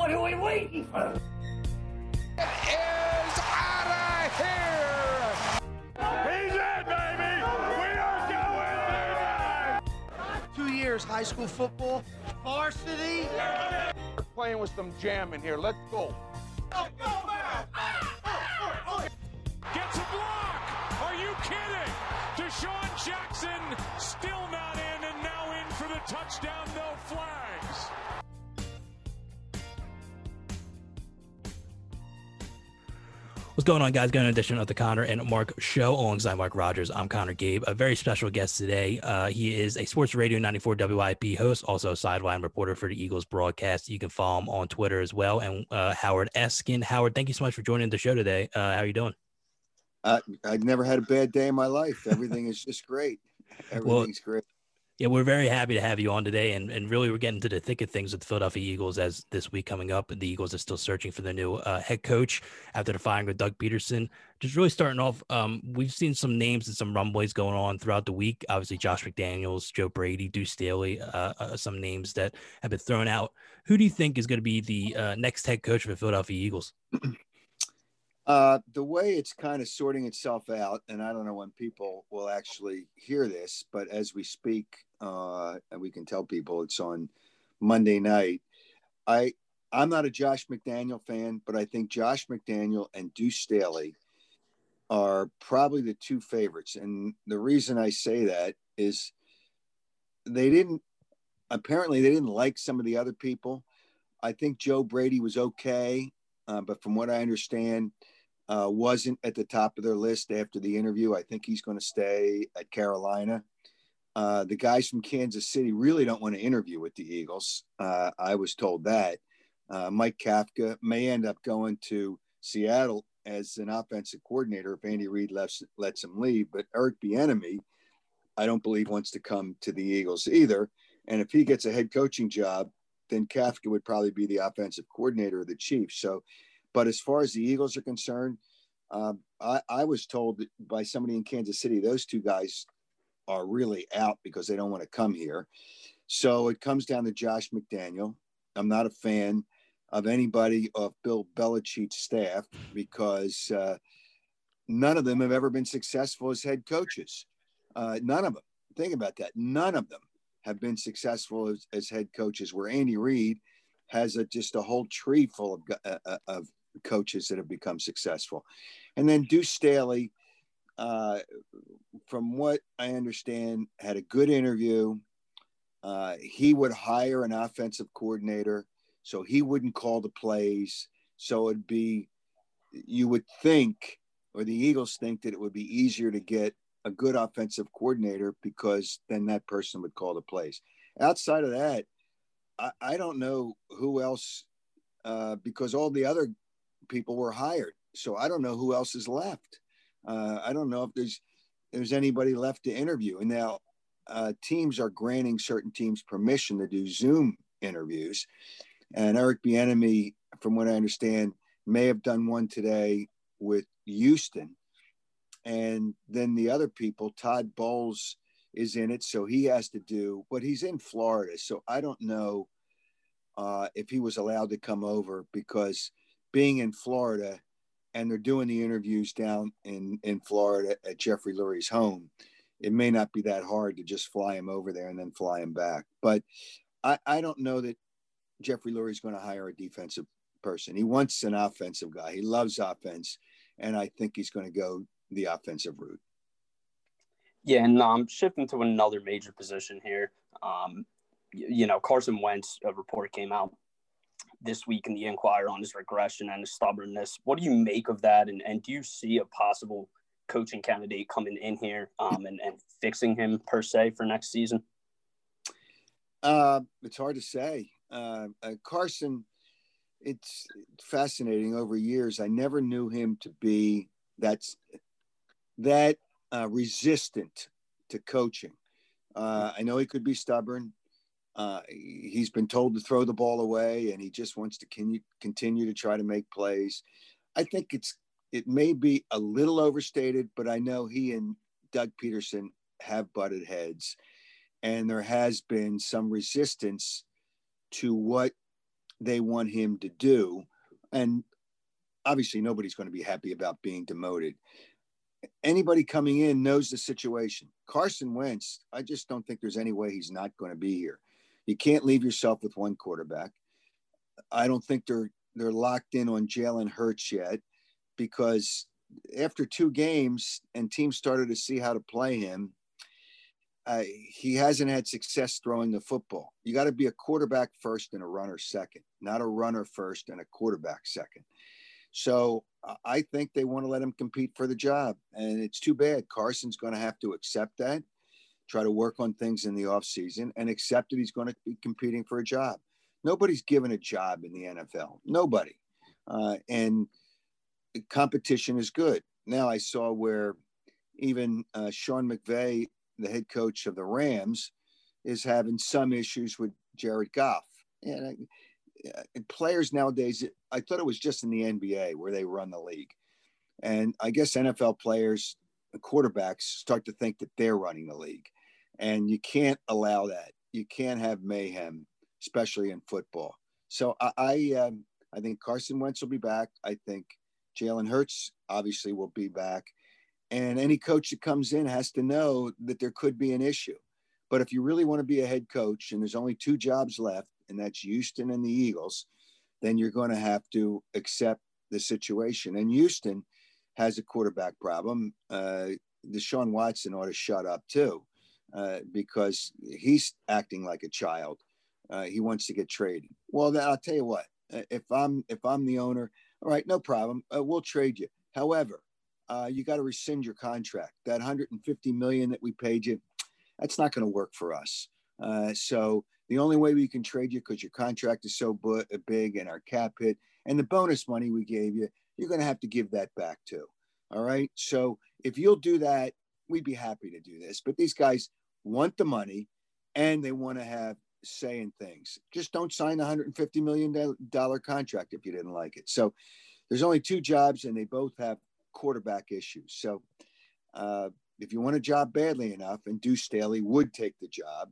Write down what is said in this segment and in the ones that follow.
What are we waiting for? is out of here. He's in, baby. We are going tonight. Two years high school football, varsity. We're playing with some jam in here. Let's go. Gets a block. Are you kidding? DeSean Jackson still not in and now in for the touchdown. No flags. What's going on, guys? Going edition of the Conner and Mark Show alongside Mark Rogers. I'm Conner Gabe. A very special guest today. Uh, he is a Sports Radio 94 WIP host, also a sideline reporter for the Eagles broadcast. You can follow him on Twitter as well. And uh, Howard Eskin. Howard, thank you so much for joining the show today. Uh, how are you doing? Uh, I've never had a bad day in my life. Everything is just great. Everything's great. Yeah, we're very happy to have you on today, and, and really we're getting to the thick of things with the Philadelphia Eagles as this week coming up. The Eagles are still searching for their new uh, head coach after the firing of Doug Pederson. Just really starting off, um, we've seen some names and some rumblings going on throughout the week. Obviously, Josh McDaniels, Joe Brady, Deuce Staley, uh, uh, some names that have been thrown out. Who do you think is going to be the uh, next head coach for the Philadelphia Eagles? Uh, the way it's kind of sorting itself out, and I don't know when people will actually hear this, but as we speak, uh, and we can tell people it's on Monday night. I I'm not a Josh McDaniel fan, but I think Josh McDaniel and Deuce Staley are probably the two favorites. And the reason I say that is they didn't apparently they didn't like some of the other people. I think Joe Brady was okay, uh, but from what I understand, uh, wasn't at the top of their list after the interview. I think he's going to stay at Carolina. Uh, the guys from Kansas City really don't want to interview with the Eagles. Uh, I was told that. Uh, Mike Kafka may end up going to Seattle as an offensive coordinator if Andy Reid lets, lets him leave. But Eric Bieniemy, I don't believe wants to come to the Eagles either. And if he gets a head coaching job, then Kafka would probably be the offensive coordinator of the Chiefs. So but as far as the Eagles are concerned, um, I, I, was told by somebody in Kansas City those two guys are really out because they don't want to come here. So it comes down to Josh McDaniel. I'm not a fan of anybody of Bill Belichick's staff because uh, none of them have ever been successful as head coaches. Uh, none of them. Think about that. None of them have been successful as, as head coaches. Where Andy Reid has a, just a whole tree full of, uh, uh of coaches that have become successful. And then Deuce Staley, uh, from what I understand, had a good interview. Uh, he would hire an offensive coordinator, so he wouldn't call the plays. So it'd be, you would think, or the Eagles think that it would be easier to get a good offensive coordinator because then that person would call the plays. Outside of that, I, I don't know who else, uh, because all the other people were hired. So I don't know who else is left. Uh, I don't know if there's there's anybody left to interview. And now uh, teams are granting certain teams permission to do Zoom interviews. And Eric Bieniemy, from what I understand, may have done one today with Houston. And then the other people, Todd Bowles is in it, so he has to do. But he's in Florida, so I don't know uh, if he was allowed to come over because being in Florida and they're doing the interviews down in, in Florida at Jeffrey Lurie's home, it may not be that hard to just fly him over there and then fly him back. But I, I don't know that Jeffrey Lurie's going to hire a defensive person. He wants an offensive guy. He loves offense. And I think he's going to go the offensive route. Yeah, and um, shifting to another major position here. Um, you, you know, Carson Wentz, a report came out this week in the Inquirer on his regression and his stubbornness. What do you make of that? And, and do you see a possible coaching candidate coming in here um, and, and fixing him per se for next season? Uh, it's hard to say. Uh, uh, Carson, it's fascinating over years. I never knew him to be that's that uh, resistant to coaching. Uh, I know he could be stubborn. Uh, he's been told to throw the ball away, and he just wants to continue, continue to try to make plays. I think it's it may be a little overstated, but I know he and Doug Pederson have butted heads, and there has been some resistance to what they want him to do. And obviously, nobody's going to be happy about being demoted. Anybody coming in knows the situation. Carson Wentz, I just don't think there's any way he's not going to be here. You can't leave yourself with one quarterback. I don't think they're they're locked in on Jalen Hurts yet because after two games and teams started to see how to play him, uh, he hasn't had success throwing the football. You got to be a quarterback first and a runner second, not a runner first and a quarterback second. So I think they want to let him compete for the job. And it's too bad. Carson's going to have to accept that, try to work on things in the offseason, and accept that he's going to be competing for a job. Nobody's given a job in the NFL. Nobody. Uh, and competition is good. Now I saw where even uh, Sean McVay, the head coach of the Rams, is having some issues with Jared Goff. And uh, players nowadays, I thought it was just in the NBA where they run the league. And I guess NFL players, quarterbacks, start to think that they're running the league. And you can't allow that. You can't have mayhem, especially in football. So I, I, um, I think Carson Wentz will be back. I think Jalen Hurts obviously will be back. And any coach that comes in has to know that there could be an issue. But if you really want to be a head coach and there's only two jobs left, and that's Houston and the Eagles, then you're going to have to accept the situation. And Houston has a quarterback problem. Uh, Deshaun Watson ought to shut up too, uh, because he's acting like a child. Uh, he wants to get traded. Well, then I'll tell you what. Uh, if I'm if I'm the owner, all right, no problem. Uh, we'll trade you. However, uh, you got to rescind your contract. That 150 million that we paid you, that's not going to work for us. So the only way we can trade you because your contract is so bu- big and our cap hit and the bonus money we gave you, you're going to have to give that back too. All right. So if you'll do that, we'd be happy to do this. But these guys want the money and they want to have saying things. Just don't sign a $150 million contract if you didn't like it. So there's only two jobs and they both have quarterback issues. So uh, if you want a job badly enough, and Deuce Staley would take the job,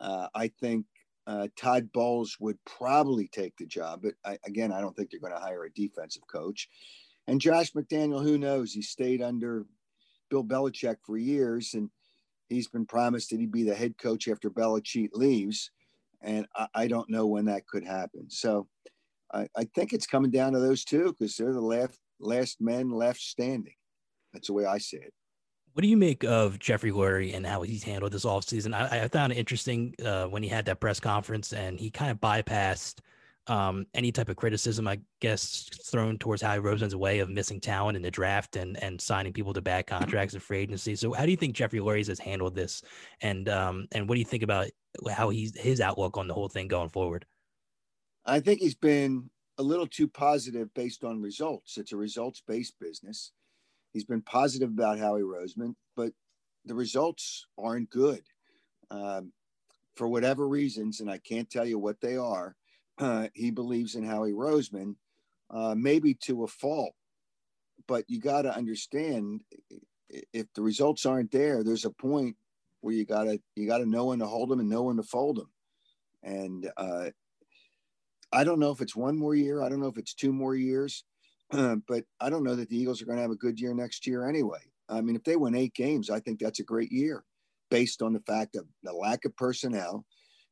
uh, I think uh, Todd Bowles would probably take the job. But I, again, I don't think they're going to hire a defensive coach. And Josh McDaniel, who knows? He stayed under Bill Belichick for years and He's been promised that he'd be the head coach after Belichick leaves, and I, I don't know when that could happen. So I, I think it's coming down to those two because they're the last last men left standing. That's the way I see it. What do you make of Jeffrey Lurie and how he's handled this offseason? I, I found it interesting uh, when he had that press conference and he kind of bypassed – um, any type of criticism, I guess, thrown towards Howie Roseman's way of missing talent in the draft and and signing people to bad contracts and free agency. So, how do you think Jeffrey Lurie has handled this, and um, and what do you think about how he's his outlook on the whole thing going forward? I think he's been a little too positive based on results. It's a results based business. He's been positive about Howie Roseman, but the results aren't good. Um, for whatever reasons, and I can't tell you what they are, uh, he believes in Howie Roseman, uh, maybe to a fault. But you got to understand, if the results aren't there, there's a point where you gotta you gotta know when to hold them and know when to fold them. And uh, I don't know if it's one more year. I don't know if it's two more years. but I don't know that the Eagles are going to have a good year next year anyway. I mean, if they win eight games, I think that's a great year based on the fact of the lack of personnel.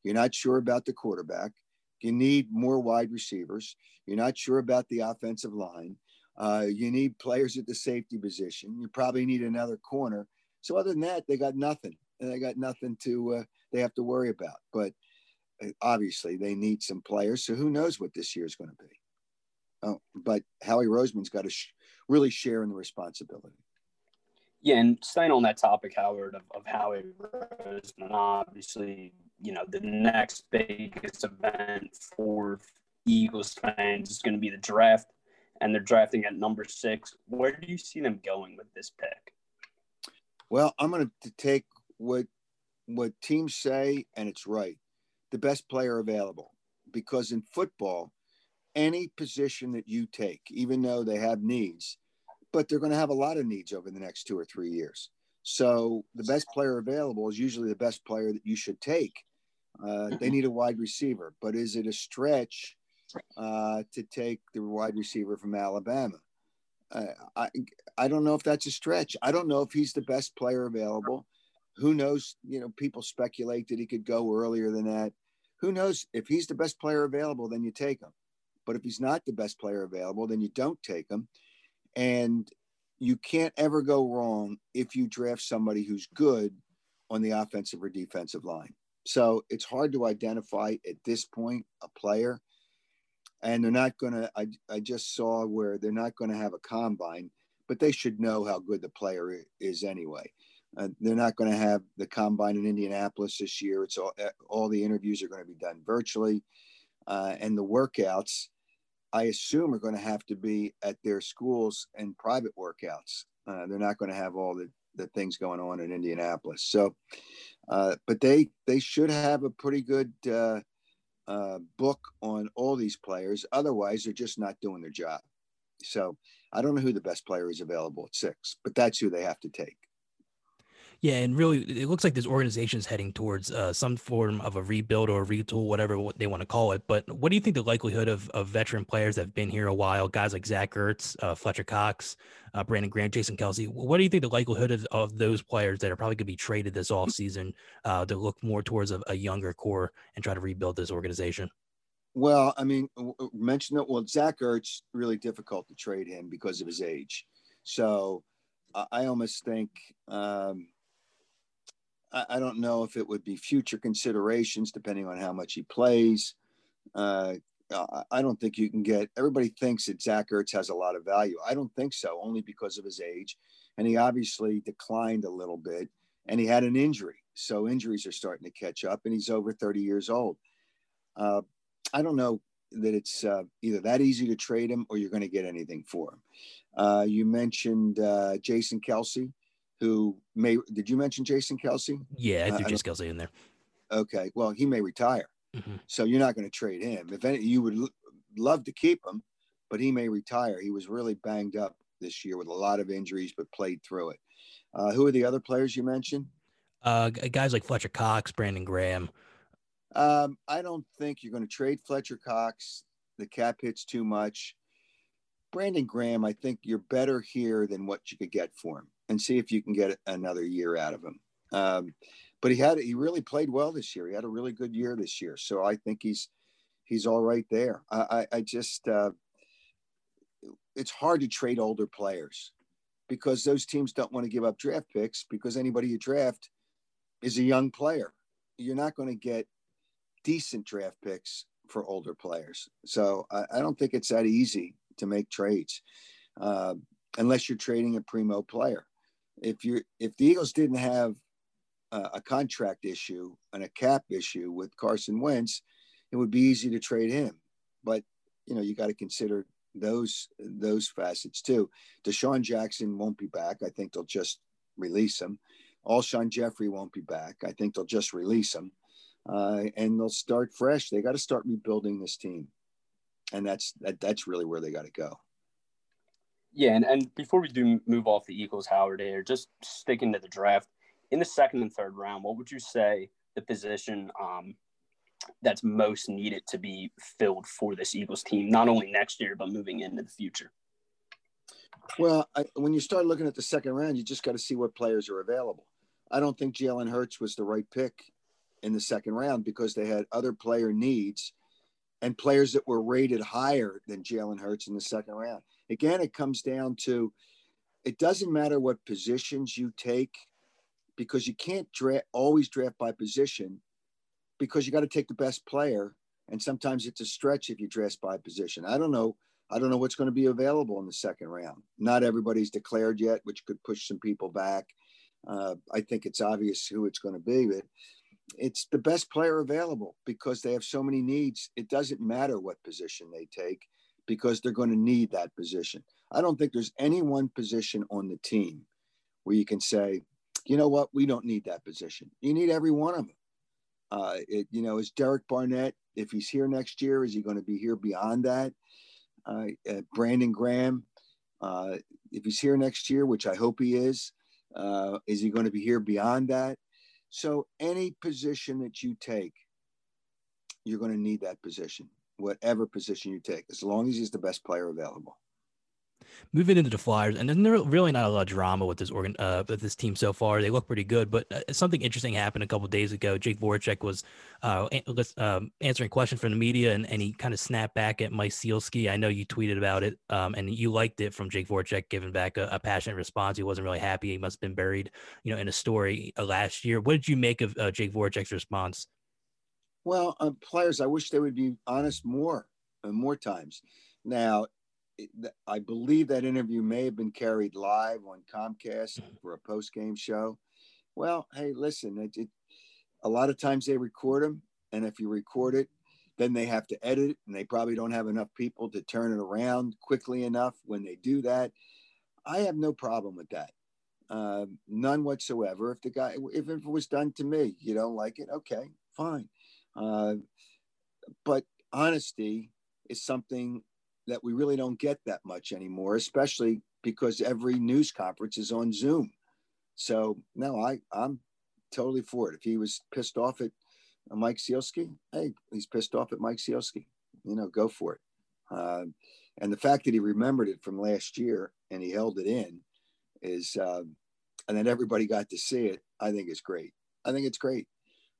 You're not sure about the quarterback. You need more wide receivers. You're not sure about the offensive line. Uh, you need players at the safety position. You probably need another corner. So other than that, they got nothing. And they got nothing to uh, they have to worry about. But uh, obviously, they need some players. So who knows what this year is going to be? Oh, but Howie Roseman's got to sh- really share in the responsibility. Yeah, and staying on that topic, Howard, of, of Howie Roseman, obviously you know, the next biggest event for Eagles fans is going to be the draft, and they're drafting at number six. Where do you see them going with this pick? Well, I'm going to take what what teams say, and it's right. The best player available, because in football, any position that you take, even though they have needs, but they're going to have a lot of needs over the next two or three years. So the best player available is usually the best player that you should take. Uh, they need a wide receiver, but is it a stretch uh, to take the wide receiver from Alabama. Uh, I I don't know if that's a stretch. I don't know if he's the best player available. Who knows? You know, people speculate that he could go earlier than that. Who knows? If he's the best player available, then you take him. But if he's not the best player available, then you don't take him. And you can't ever go wrong if you draft somebody who's good on the offensive or defensive line. So it's hard to identify at this point a player. And they're not going to, I, just saw where they're not going to have a combine, but they should know how good the player is anyway. Uh, they're not going to have the combine in Indianapolis this year. It's all, all the interviews are going to be done virtually. Uh, and the workouts, I assume, are going to have to be at their schools and private workouts. Uh, they're not going to have all the, the things going on in Indianapolis. So, uh, but they they should have a pretty good uh, uh, book on all these players. Otherwise, they're just not doing their job. So, I don't know who the best player is available at six, but that's who they have to take. Yeah, and really, it looks like this organization is heading towards uh, some form of a rebuild or a retool, whatever they want to call it. But what do you think the likelihood of, of veteran players that have been here a while, guys like Zach Ertz, uh, Fletcher Cox, uh, Brandon Graham, Jason Kelce, what do you think the likelihood of, of those players that are probably going to be traded this offseason uh, to look more towards a, a younger core and try to rebuild this organization? Well, I mean, mention that. Well, Zach Ertz really difficult to trade him because of his age. So I almost think um, I don't know if it would be future considerations depending on how much he plays. Uh, I don't think you can get. Everybody thinks that Zach Ertz has a lot of value. I don't think so, only because of his age, and he obviously declined a little bit, and he had an injury, so injuries are starting to catch up, and he's over 30 years old. Uh, I don't know that it's uh, either that easy to trade him or you're going to get anything for him. Uh, you mentioned uh, Jason Kelce who may did you mention Jason Kelce? Yeah, I threw uh, Jason Kelce in there. Okay, well, he may retire, mm-hmm. so you're not going to trade him. If any, you would l- love to keep him, but he may retire. He was really banged up this year with a lot of injuries, but played through it. Uh, who are the other players you mentioned? Uh, guys like Fletcher Cox, Brandon Graham. Um, I don't think you're going to trade Fletcher Cox. The cap hits too much. Brandon Graham, I think you're better here than what you could get for him and see if you can get another year out of him. Um, but he had he really played well this year. He had a really good year this year, so I think he's he's all right there. I, I, I just uh, it's hard to trade older players because those teams don't want to give up draft picks because anybody you draft is a young player. You're not going to get decent draft picks for older players. So I, I don't think it's that easy to make trades uh, unless you're trading a primo player if you if the Eagles didn't have uh, a contract issue and a cap issue with Carson Wentz, it would be easy to trade him. But you know, you got to consider those those facets too. DeSean Jackson won't be back. I think they'll just release him. Alshon Jeffery won't be back. I think they'll just release him, uh, and they'll start fresh. They got to start rebuilding this team, and that's that, that's really where they got to go. Yeah, and, and before we do move off the Eagles, Howard, here, just sticking to the draft, in the second and third round, what would you say the position um, that's most needed to be filled for this Eagles team, not only next year, but moving into the future? Well, I, when you start looking at the second round, you just got to see what players are available. I don't think Jalen Hurts was the right pick in the second round because they had other player needs and players that were rated higher than Jalen Hurts in the second round again, it comes down to it doesn't matter what positions you take because you can't always draft by position because you got to take the best player and sometimes it's a stretch if you draft by position. I don't know i don't know what's going to be available in the second round. Not everybody's declared yet which could push some people back. Uh, i think it's obvious who it's going to be but it's the best player available because they have so many needs. It doesn't matter what position they take because they're going to need that position. I don't think there's any one position on the team where you can say, you know what, we don't need that position. You need every one of them. Uh, it, you know, is Derek Barnett, if he's here next year, is he going to be here beyond that? Uh, uh, Brandon Graham, uh, if he's here next year, which I hope he is, uh, is he going to be here beyond that? So any position that you take, you're going to need that position. Whatever position you take, as long as he's the best player available moving into the Flyers, and there's really not a lot of drama with this organ uh, with this team so far. They look pretty good, but uh, something interesting happened a couple days ago. Jake Voracek was uh, um, answering questions from the media, and, and he kind of snapped back at Mike Sielski. I know you tweeted about it, um, and you liked it from Jake Voracek, giving back a, a, passionate response. He wasn't really happy. He must have been buried, you know, in a story uh, last year. What did you make of uh, Jake Voracek's response? Well, uh, players, I wish they would be honest more and more times. Now, I believe that interview may have been carried live on Comcast for a post game show. Well, hey, listen, it, it, a lot of times they record them, and if you record it, then they have to edit it, and they probably don't have enough people to turn it around quickly enough when they do that. I have no problem with that, uh, none whatsoever. If the guy, if it was done to me, you don't like it, okay, fine. Uh, but honesty is something that we really don't get that much anymore, especially because every news conference is on Zoom. So no, I I'm totally for it. If he was pissed off at Mike Sielski, hey, he's pissed off at Mike Sielski. You know, go for it. Uh, and the fact that he remembered it from last year and he held it in is, uh, and then everybody got to see it. I think is great. I think it's great.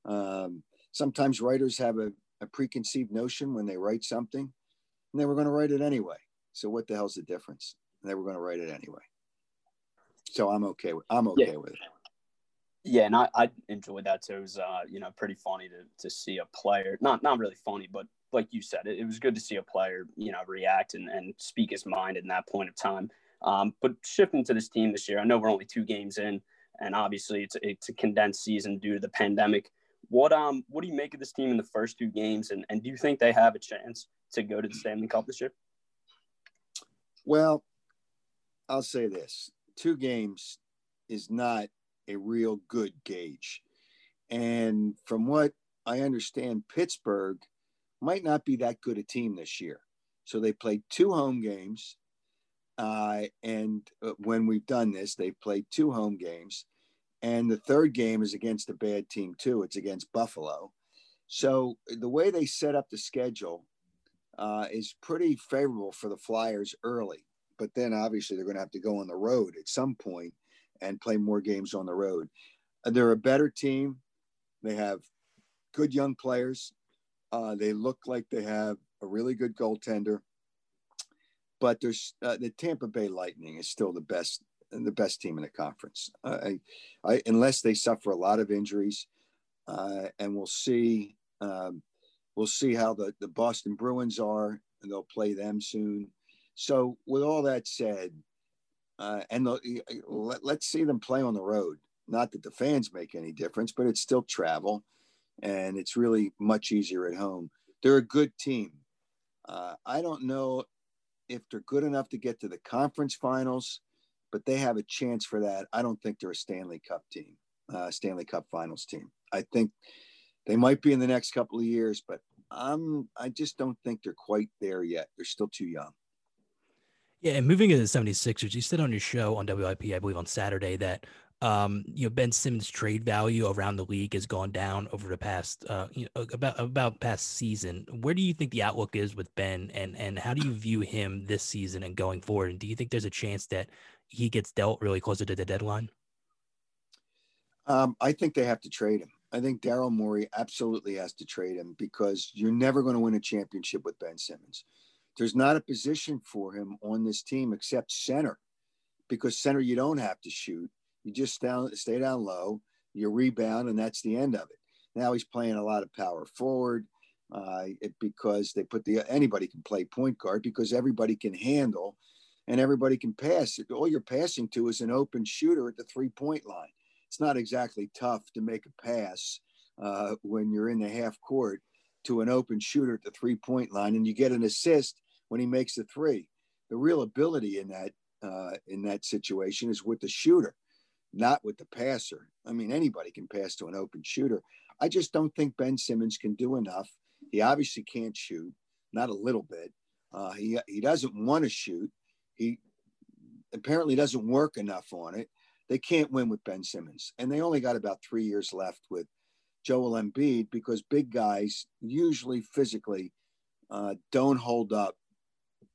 Um, sometimes writers have a, a preconceived notion when they write something and they were going to write it anyway. So what the hell's the difference? And they were going to write it anyway. So I'm okay with I'm okay yeah. with it. Yeah, and I, I enjoyed that too. It was uh, you know pretty funny to, to see a player not not really funny, but like you said, it, it was good to see a player you know react and, and speak his mind in that point of time. Um, but shifting to this team this year, I know we're only two games in, and obviously it's it's a condensed season due to the pandemic. What um what do you make of this team in the first two games, and, and do you think they have a chance to go to the Stanley Cup this year? Well, I'll say this: two games is not a real good gauge, and from what I understand, Pittsburgh might not be that good a team this year. So they played two home games. Uh, and uh, when we've done this, they've played two home games. And the third game is against a bad team, too. It's against Buffalo. So the way they set up the schedule uh, is pretty favorable for the Flyers early. But then obviously they're going to have to go on the road at some point and play more games on the road. Uh, they're a better team. They have good young players. Uh, they look like they have a really good goaltender. But there's uh, the Tampa Bay Lightning is still the best the best team in the conference. I, I, unless they suffer a lot of injuries, uh, and we'll see. Um, we'll see how the, the Boston Bruins are, and they'll play them soon. So, with all that said, uh, and let, let's see them play on the road. Not that the fans make any difference, but it's still travel, and it's really much easier at home. They're a good team. Uh, I don't know if they're good enough to get to the conference finals but they have a chance for that. I don't think they're a Stanley Cup team, uh, Stanley Cup Finals team. I think they might be in the next couple of years, but I'm I just don't think they're quite there yet. They're still too young. Yeah, and moving into the 76ers, you said on your show on WIP, I believe on Saturday, that um, you know Ben Simmons' trade value around the league has gone down over the past uh, you know, about about past season. Where do you think the outlook is with Ben, and and how do you view him this season and going forward? And do you think there's a chance that he gets dealt really closer to the deadline? Um, I think they have to trade him. I think Daryl Morey absolutely has to trade him because you're never going to win a championship with Ben Simmons. There's not a position for him on this team except center, because center you don't have to shoot. You just down, stay down low, you rebound, and that's the end of it. Now he's playing a lot of power forward uh, it, because they put the anybody can play point guard because everybody can handle and everybody can pass. All you're passing to is an open shooter at the three point line. It's not exactly tough to make a pass uh, when you're in the half court to an open shooter at the three point line, and you get an assist when he makes the three. The real ability in that uh, in that situation is with the shooter, not with the passer. I mean, anybody can pass to an open shooter. I just don't think Ben Simmons can do enough. He obviously can't shoot, not a little bit. Uh, he he doesn't want to shoot. He apparently doesn't work enough on it. They can't win with Ben Simmons. And they only got about three years left with Joel Embiid because big guys usually physically Uh, don't hold up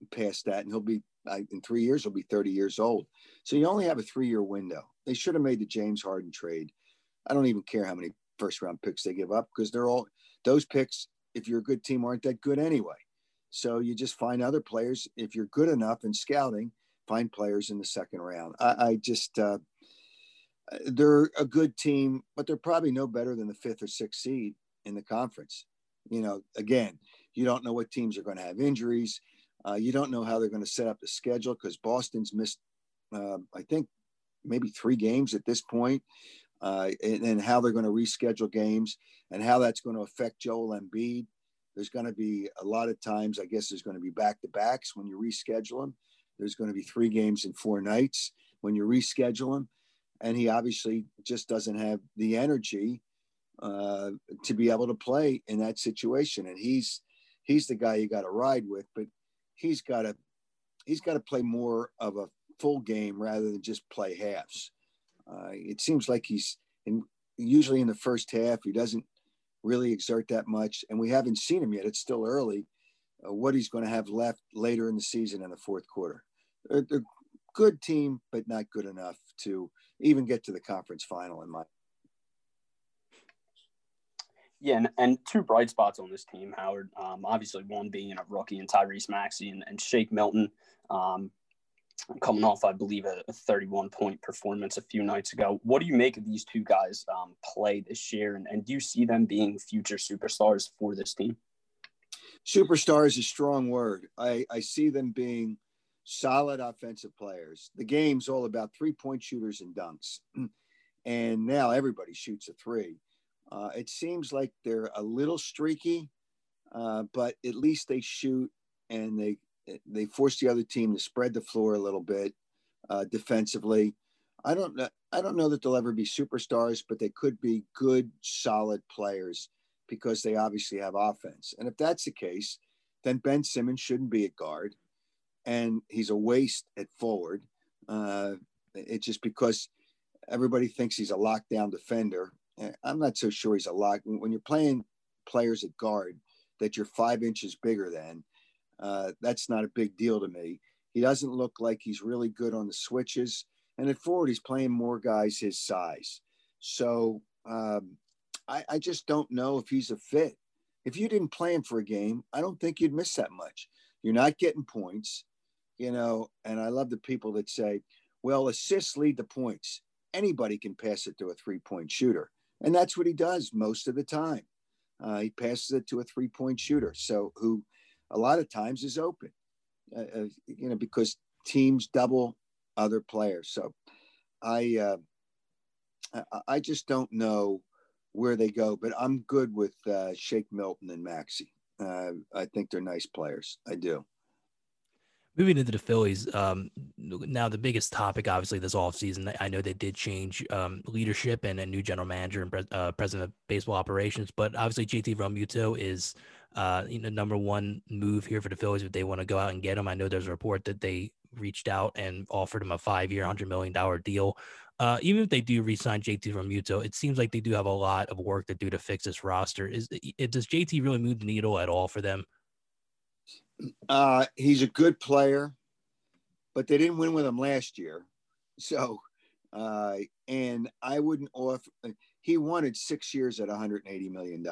past that, and he'll be in three years. He'll be 30 years old. So you only have a three-year window. They should have made the James Harden trade. I don't even care how many first-round picks they give up because they're all those picks. If you're a good team, aren't that good anyway. So you just find other players. If you're good enough in scouting, find players in the second round. I, I just uh, they're a good team, but they're probably no better than the fifth or sixth seed in the conference. You know, again, you don't know what teams are going to have injuries. Uh, you don't know how they're going to set up the schedule because Boston's missed, uh, I think, maybe three games at this point, uh, and, and, how they're going to reschedule games and how that's going to affect Joel Embiid. There's going to be a lot of times, I guess, there's going to be back to backs when you reschedule them. There's going to be three games in four nights when you reschedule them. And he obviously just doesn't have the energy uh, to be able to play in that situation. And he's he's the guy you got to ride with, but he's got to he's got to play more of a full game rather than just play halves. Uh, it seems like he's in usually in the first half he doesn't really exert that much, and we haven't seen him yet. It's still early. Uh, what he's going to have left later in the season in the fourth quarter. They're, they're good team, but not good enough to even get to the conference final. In my yeah, and, and two bright spots on this team, Howard. Um, obviously, one being a rookie in Tyrese Maxey and, and Shake Milton. Um, coming off, I believe, a, a 31 point performance a few nights ago. What do you make of these two guys um, play this year? And, and do you see them being future superstars for this team? Superstar is a strong word. I, I see them being solid offensive players. The game's all about three point shooters and dunks. And now everybody shoots a three. Uh, it seems like they're a little streaky, uh, but at least they shoot and they they force the other team to spread the floor a little bit uh, defensively. I don't know. I don't know that they'll ever be superstars, but they could be good, solid players because they obviously have offense. And if that's the case, then Ben Simmons shouldn't be at guard, and he's a waste at forward. Uh, it's just because everybody thinks he's a lockdown defender. I'm not so sure he's a lock. When you're playing players at guard that you're five inches bigger than, uh, that's not a big deal to me. He doesn't look like he's really good on the switches. And at forward, he's playing more guys his size. So um, I, I just don't know if he's a fit. If you didn't play him for a game, I don't think you'd miss that much. You're not getting points, you know. And I love the people that say, well, assists lead to points. Anybody can pass it to a three point shooter. And that's what he does most of the time. Uh, he passes it to a three point shooter. So, who a lot of times is open, uh, uh, you know, because teams double other players. So, I, uh, I just don't know where they go, but I'm good with uh, Shake Milton and Maxey. Uh, I think they're nice players. I do. Moving into the Phillies, um, now the biggest topic, obviously, this offseason, I know they did change um, leadership and a new general manager and uh, president of baseball operations, but obviously JT Realmuto is uh, you know number one move here for the Phillies if they want to go out and get him. I know there's a report that they reached out and offered him a five-year, hundred million dollar deal. Uh, even if they do resign JT Realmuto, it seems like they do have a lot of work to do to fix this roster. Is it, does JT really move the needle at all for them? Uh, he's a good player, but they didn't win with him last year. So, uh, and I wouldn't offer, he wanted six years at $180 million.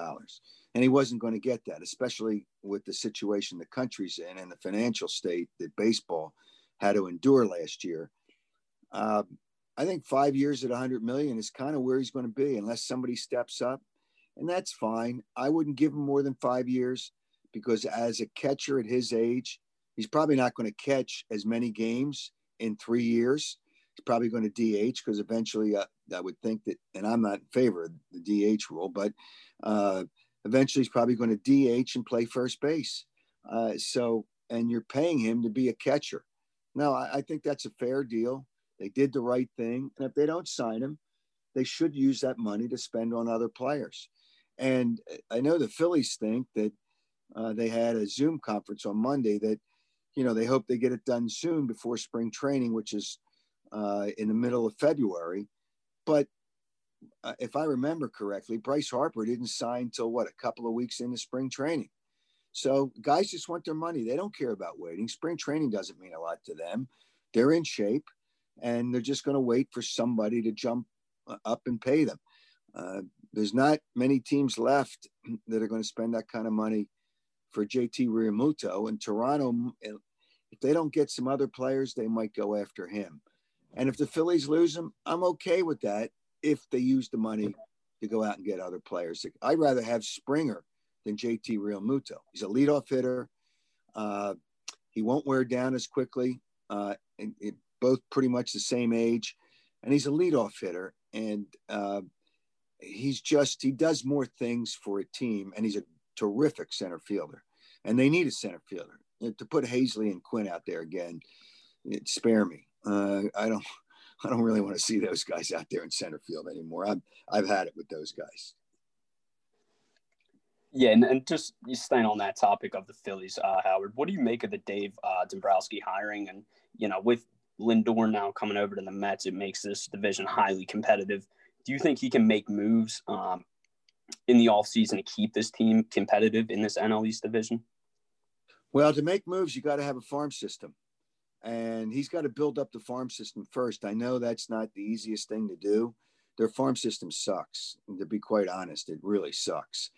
And he wasn't going to get that, especially with the situation the country's in and the financial state that baseball had to endure last year. Uh, I think five years at 100 million is kind of where he's going to be, unless somebody steps up, and that's fine. I wouldn't give him more than five years because as a catcher at his age, he's probably not going to catch as many games in three years. He's probably going to DH because eventually uh, I would think that, and I'm not in favor of the DH rule, but uh, eventually he's probably going to DH and play first base. Uh, so, and you're paying him to be a catcher. No, I, I think that's a fair deal. They did the right thing. And if they don't sign him, they should use that money to spend on other players. And I know the Phillies think that uh, they had a Zoom conference on Monday that, you know, they hope they get it done soon before spring training, which is uh, in the middle of February. But uh, if I remember correctly, Bryce Harper didn't sign till what a couple of weeks into spring training. So guys just want their money. They don't care about waiting. Spring training doesn't mean a lot to them. They're in shape and they're just going to wait for somebody to jump uh, up and pay them. Uh, there's not many teams left that are going to spend that kind of money for JT Realmuto. And Toronto, if they don't get some other players, they might go after him. And if the Phillies lose him, I'm okay with that if they use the money to go out and get other players. I'd rather have Springer than JT Realmuto. He's a leadoff hitter. Uh, he won't wear down as quickly. Uh, and it, both pretty much the same age, and he's a leadoff hitter. And uh, he's just he does more things for a team, and he's a terrific center fielder. And they need a center fielder to put Haseley and Quinn out there again. It, spare me. Uh, I don't. I don't really want to see those guys out there in center field anymore. I've I've had it with those guys. Yeah, and, and just you staying on that topic of the Phillies, uh, Howard. What do you make of the Dave uh, Dombrowski hiring? And you know, with Lindor now coming over to the Mets, it makes this division highly competitive. Do you think he can make moves um, in the offseason to keep this team competitive in this NL East division? Well, to make moves, you got to have a farm system. And he's got to build up the farm system first. I know that's not the easiest thing to do. Their farm system sucks. To be quite honest, it really sucks.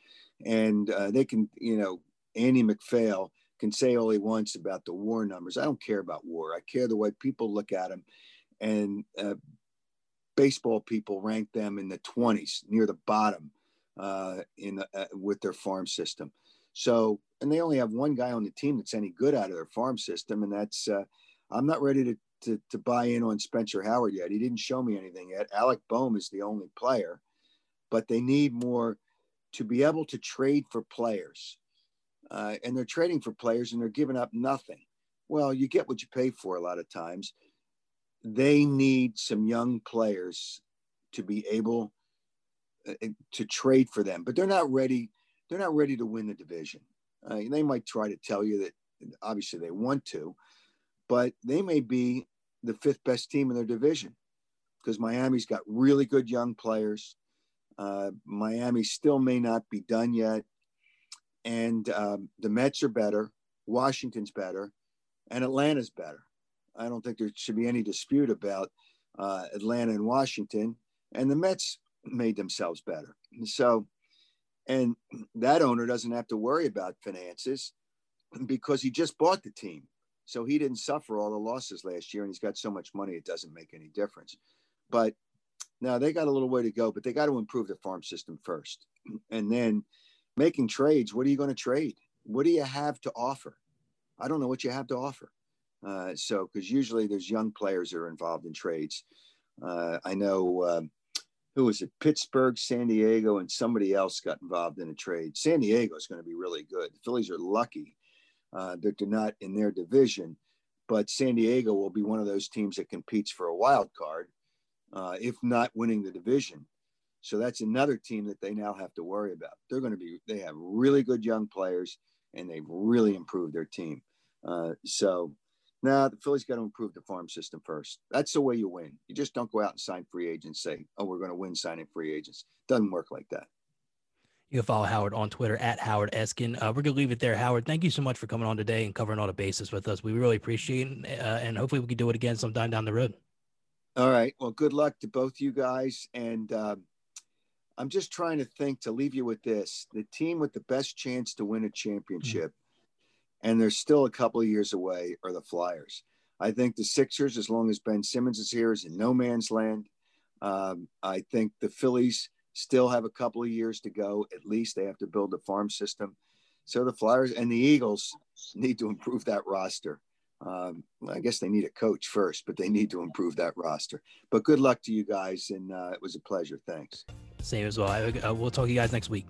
And uh, they can, you know, Andy MacPhail can say all he wants about the WAR numbers. I don't care about WAR. I care the way people look at them. And uh, baseball people rank them in the 20s, near the bottom uh, in the, uh, with their farm system. So, and they only have one guy on the team that's any good out of their farm system, and that's uh, I'm not ready to, to, to buy in on Spencer Howard yet. He didn't show me anything yet. Alec Bohm is the only player, but they need more to be able to trade for players. Uh, and they're trading for players and they're giving up nothing. Well, you get what you pay for a lot of times. They need some young players to be able uh, to trade for them, but they're not ready. They're not ready to win the division. Uh, they might try to tell you that obviously they want to, but they may be the fifth best team in their division because Miami's got really good young players. Uh, Miami still may not be done yet. And um, the Mets are better, Washington's better, and Atlanta's better. I don't think there should be any dispute about uh, Atlanta and Washington. And the Mets made themselves better. And So, and that owner doesn't have to worry about finances because he just bought the team. So he didn't suffer all the losses last year, and he's got so much money it doesn't make any difference. But now they got a little way to go, but they got to improve the farm system first, and then making trades. What are you going to trade? What do you have to offer? I don't know what you have to offer. Uh, so because usually there's young players that are involved in trades. Uh, I know uh, who was it? Pittsburgh, San Diego, and somebody else got involved in a trade. San Diego is going to be really good. The Phillies are lucky uh, that they're not in their division. But San Diego will be one of those teams that competes for a wild card, uh, if not winning the division. So that's another team that they now have to worry about. They're going to be, they have really good young players and they've really improved their team. Uh, so now the Phillies got to improve the farm system first. That's the way you win. You just don't go out and sign free agents, say, oh, we're going to win signing free agents. Doesn't work like that. You can follow Howard on Twitter at Howard Eskin. Uh, we're going to leave it there. Howard, thank you so much for coming on today and covering all the bases with us. We really appreciate it. Uh, and hopefully we can do it again sometime down the road. All right. Well, good luck to both you guys. And uh, I'm just trying to think to leave you with this the team with the best chance to win a championship, mm-hmm. and they're still a couple of years away, are the Flyers. I think the Sixers, as long as Ben Simmons is here, is in no man's land. Um, I think the Phillies still have a couple of years to go. At least they have to build a farm system. So the Flyers and the Eagles need to improve that roster. Um, I guess they need a coach first, but they need to improve that roster. But good luck to you guys, and uh, it was a pleasure. Thanks. Same as well. I, uh, we'll talk to you guys next week.